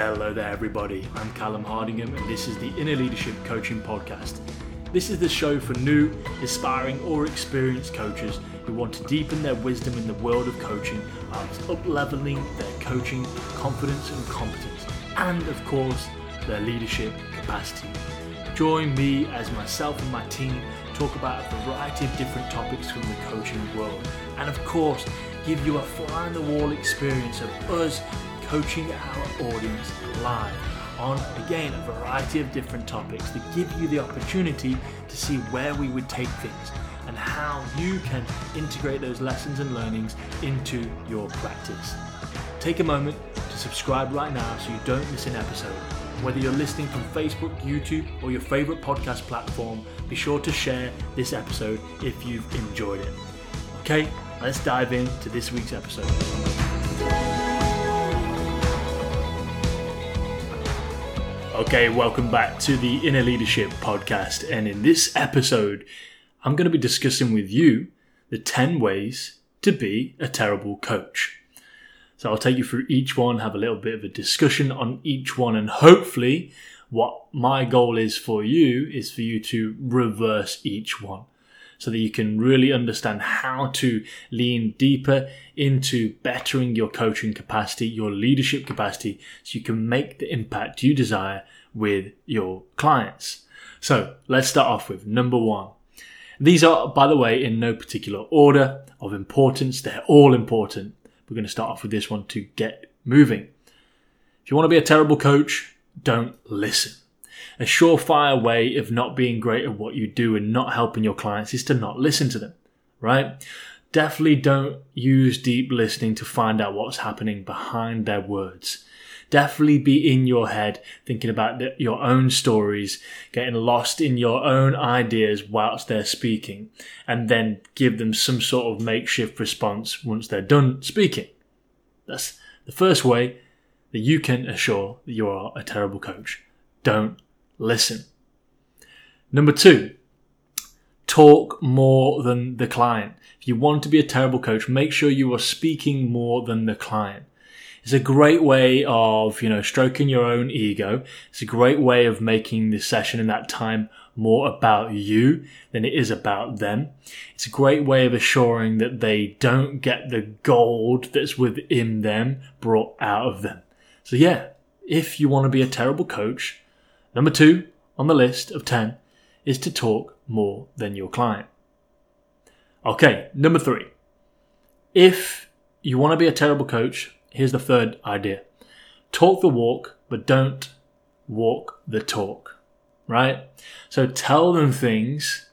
Hello there, everybody. I'm Callum Hardingham, and this is the Inner Leadership Coaching Podcast. This is the show for new, aspiring, or experienced coaches who want to deepen their wisdom in the world of coaching whilst up leveling their coaching confidence and competence, and of course, their leadership capacity. Join me as myself and my team talk about a variety of different topics from the coaching world, and of course, give you a fly on the wall experience of us coaching our audience live on again a variety of different topics that give you the opportunity to see where we would take things and how you can integrate those lessons and learnings into your practice. Take a moment to subscribe right now so you don't miss an episode. Whether you're listening from Facebook, YouTube, or your favorite podcast platform, be sure to share this episode if you've enjoyed it. Okay, let's dive into this week's episode. Okay, welcome back to the Inner Leadership Podcast. And in this episode, I'm going to be discussing with you the 10 ways to be a terrible coach. So I'll take you through each one, have a little bit of a discussion on each one, and hopefully, what my goal is for you is for you to reverse each one so that you can really understand how to lean deeper into bettering your coaching capacity, your leadership capacity, so you can make the impact you desire with your clients. So let's start off with number one. These are, by the way, in no particular order of importance. They're all important. We're going to start off with this one to get moving. If you want to be a terrible coach, don't listen. A surefire way of not being great at what you do and not helping your clients is to not listen to them, right? Definitely don't use deep listening to find out what's happening behind their words. Definitely be in your head thinking about the, your own stories, getting lost in your own ideas whilst they're speaking, and then give them some sort of makeshift response once they're done speaking. That's the first way that you can assure that you are a terrible coach. Don't listen. Number two, talk more than the client. If you want to be a terrible coach, make sure you are speaking more than the client. It's a great way of, you know, stroking your own ego. It's a great way of making the session and that time more about you than it is about them. It's a great way of assuring that they don't get the gold that's within them brought out of them. So yeah, if you want to be a terrible coach, Number two on the list of 10 is to talk more than your client. Okay, number three. If you want to be a terrible coach, here's the third idea talk the walk, but don't walk the talk, right? So tell them things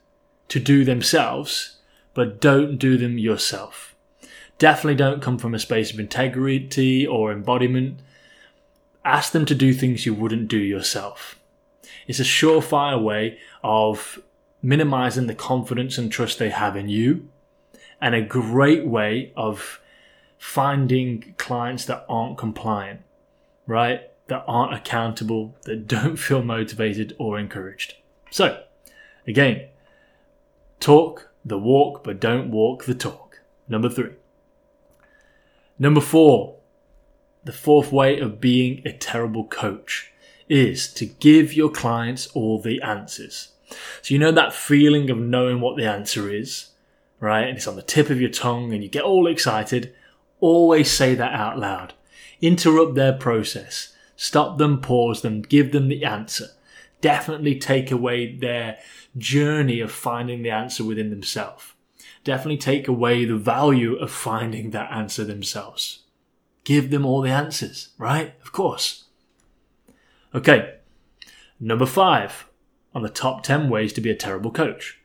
to do themselves, but don't do them yourself. Definitely don't come from a space of integrity or embodiment. Ask them to do things you wouldn't do yourself. It's a surefire way of minimizing the confidence and trust they have in you, and a great way of finding clients that aren't compliant, right? That aren't accountable, that don't feel motivated or encouraged. So, again, talk the walk, but don't walk the talk. Number three. Number four, the fourth way of being a terrible coach is to give your clients all the answers. So you know that feeling of knowing what the answer is, right? And it's on the tip of your tongue and you get all excited. Always say that out loud. Interrupt their process. Stop them, pause them, give them the answer. Definitely take away their journey of finding the answer within themselves. Definitely take away the value of finding that answer themselves. Give them all the answers, right? Of course. Okay, number five on the top 10 ways to be a terrible coach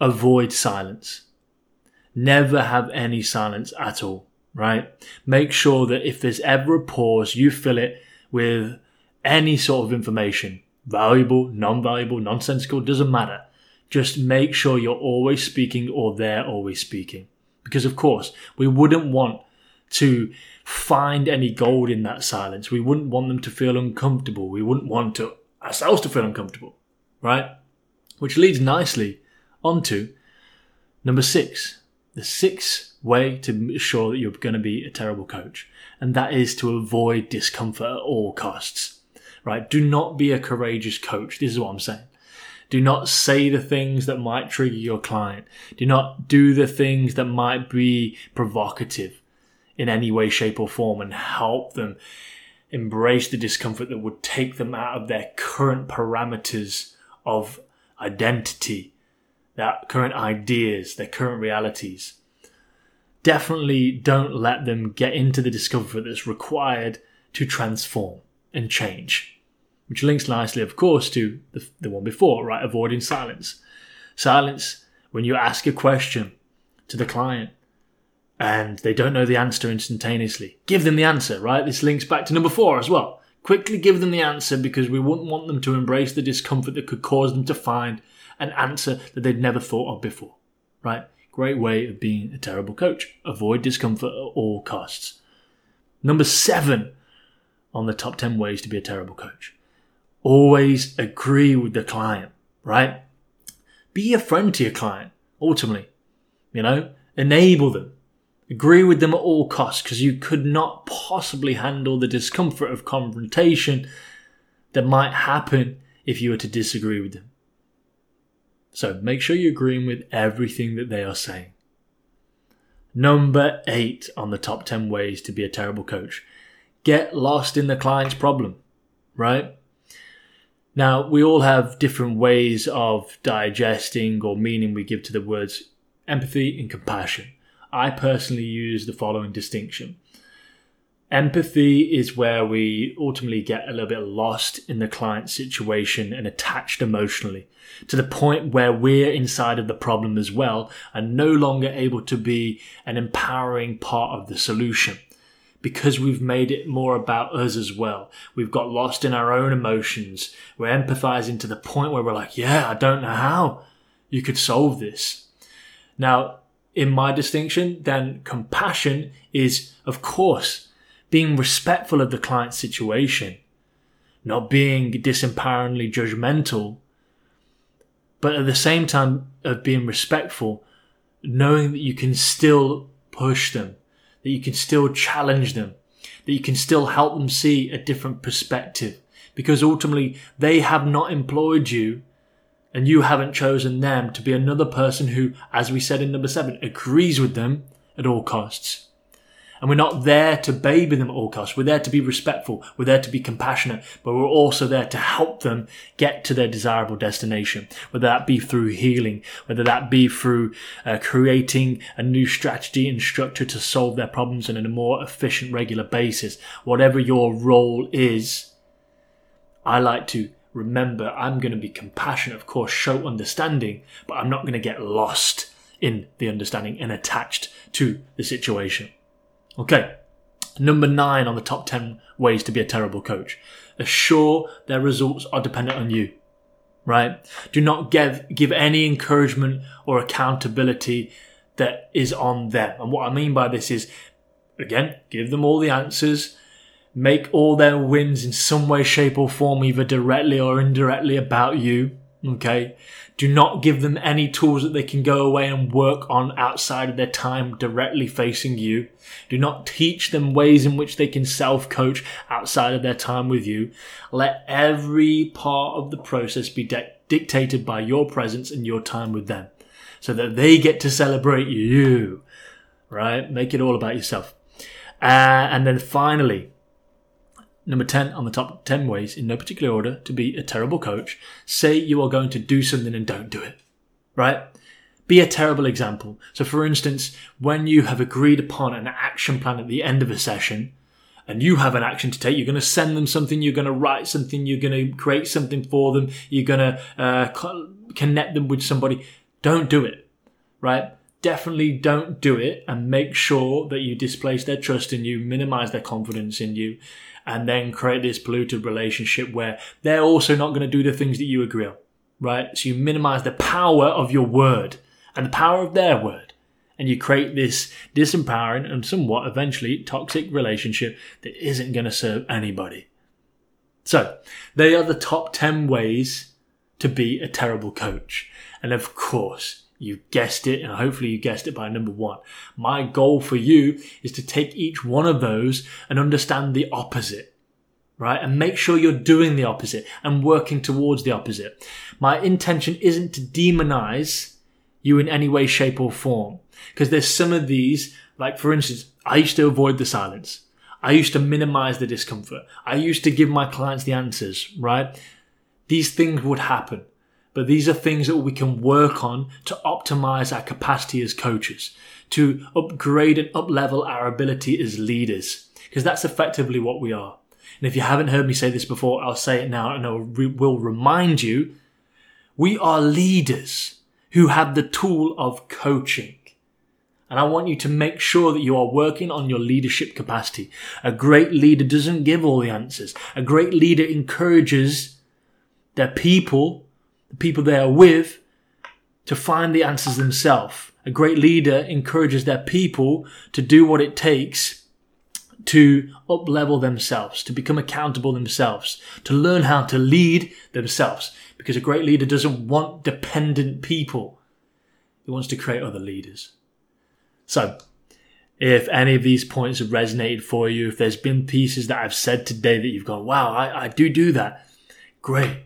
avoid silence. Never have any silence at all, right? Make sure that if there's ever a pause, you fill it with any sort of information valuable, non valuable, nonsensical, doesn't matter. Just make sure you're always speaking or they're always speaking. Because, of course, we wouldn't want to find any gold in that silence. We wouldn't want them to feel uncomfortable. We wouldn't want to ourselves to feel uncomfortable, right? Which leads nicely onto number six, the sixth way to ensure that you're going to be a terrible coach, and that is to avoid discomfort at all costs. Right? Do not be a courageous coach. This is what I'm saying. Do not say the things that might trigger your client. Do not do the things that might be provocative in any way, shape, or form and help them embrace the discomfort that would take them out of their current parameters of identity, their current ideas, their current realities definitely don't let them get into the discomfort that's required to transform and change. Which links nicely, of course, to the, the one before, right? Avoiding silence. Silence when you ask a question to the client and they don't know the answer instantaneously. Give them the answer, right? This links back to number four as well. Quickly give them the answer because we wouldn't want them to embrace the discomfort that could cause them to find an answer that they'd never thought of before, right? Great way of being a terrible coach. Avoid discomfort at all costs. Number seven on the top 10 ways to be a terrible coach. Always agree with the client, right? Be a friend to your client, ultimately. You know, enable them. Agree with them at all costs because you could not possibly handle the discomfort of confrontation that might happen if you were to disagree with them. So make sure you're agreeing with everything that they are saying. Number eight on the top 10 ways to be a terrible coach. Get lost in the client's problem, right? Now, we all have different ways of digesting or meaning we give to the words empathy and compassion. I personally use the following distinction Empathy is where we ultimately get a little bit lost in the client situation and attached emotionally to the point where we're inside of the problem as well and no longer able to be an empowering part of the solution because we've made it more about us as well. We've got lost in our own emotions. We're empathizing to the point where we're like, yeah, I don't know how you could solve this. Now, in my distinction, then compassion is, of course, being respectful of the client's situation, not being disempoweringly judgmental, but at the same time of being respectful, knowing that you can still push them, that you can still challenge them, that you can still help them see a different perspective. Because ultimately, they have not employed you and you haven't chosen them to be another person who, as we said in number seven, agrees with them at all costs. And we're not there to baby them at all costs. We're there to be respectful. We're there to be compassionate, but we're also there to help them get to their desirable destination. Whether that be through healing, whether that be through uh, creating a new strategy and structure to solve their problems on a more efficient, regular basis. Whatever your role is, I like to remember I'm going to be compassionate, of course, show understanding, but I'm not going to get lost in the understanding and attached to the situation. Okay, number nine on the top 10 ways to be a terrible coach. Assure their results are dependent on you, right? Do not give, give any encouragement or accountability that is on them. And what I mean by this is, again, give them all the answers, make all their wins in some way, shape, or form, either directly or indirectly about you. Okay. Do not give them any tools that they can go away and work on outside of their time directly facing you. Do not teach them ways in which they can self coach outside of their time with you. Let every part of the process be de- dictated by your presence and your time with them so that they get to celebrate you, right? Make it all about yourself. Uh, and then finally, Number 10 on the top 10 ways, in no particular order, to be a terrible coach. Say you are going to do something and don't do it. Right? Be a terrible example. So, for instance, when you have agreed upon an action plan at the end of a session, and you have an action to take, you're going to send them something, you're going to write something, you're going to create something for them, you're going to uh, connect them with somebody. Don't do it. Right? Definitely don't do it and make sure that you displace their trust in you, minimize their confidence in you, and then create this polluted relationship where they're also not going to do the things that you agree on, right? So you minimize the power of your word and the power of their word. And you create this disempowering and somewhat eventually toxic relationship that isn't going to serve anybody. So, they are the top 10 ways to be a terrible coach. And of course, You guessed it, and hopefully you guessed it by number one. My goal for you is to take each one of those and understand the opposite, right? And make sure you're doing the opposite and working towards the opposite. My intention isn't to demonize you in any way, shape, or form. Because there's some of these, like for instance, I used to avoid the silence. I used to minimize the discomfort. I used to give my clients the answers, right? These things would happen. But these are things that we can work on to optimize our capacity as coaches, to upgrade and uplevel our ability as leaders, because that's effectively what we are. And if you haven't heard me say this before, I'll say it now and I will remind you we are leaders who have the tool of coaching. And I want you to make sure that you are working on your leadership capacity. A great leader doesn't give all the answers. A great leader encourages their people the people they are with to find the answers themselves. A great leader encourages their people to do what it takes to up level themselves, to become accountable themselves, to learn how to lead themselves. Because a great leader doesn't want dependent people. He wants to create other leaders. So, if any of these points have resonated for you, if there's been pieces that I've said today that you've gone, wow, I, I do do that, great.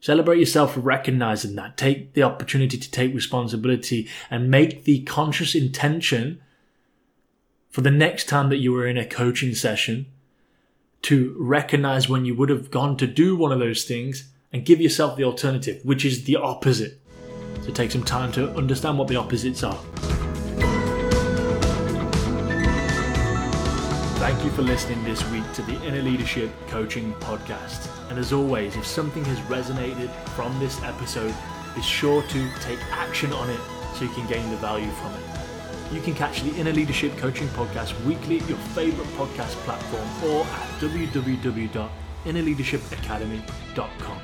Celebrate yourself for recognizing that. Take the opportunity to take responsibility and make the conscious intention for the next time that you were in a coaching session to recognize when you would have gone to do one of those things and give yourself the alternative, which is the opposite. So take some time to understand what the opposites are. Thank you for listening this week to the Inner Leadership Coaching Podcast. And as always, if something has resonated from this episode, be sure to take action on it so you can gain the value from it. You can catch the Inner Leadership Coaching Podcast weekly at your favorite podcast platform or at www.innerleadershipacademy.com.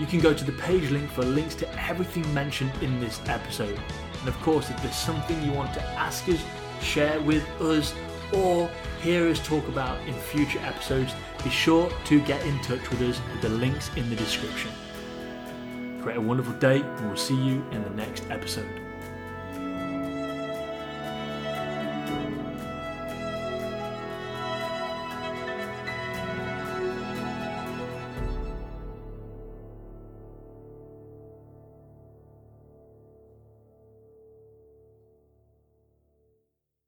You can go to the page link for links to everything mentioned in this episode. And of course, if there's something you want to ask us, share with us, or hear us talk about in future episodes, be sure to get in touch with us with the links in the description. Create a wonderful day, and we'll see you in the next episode.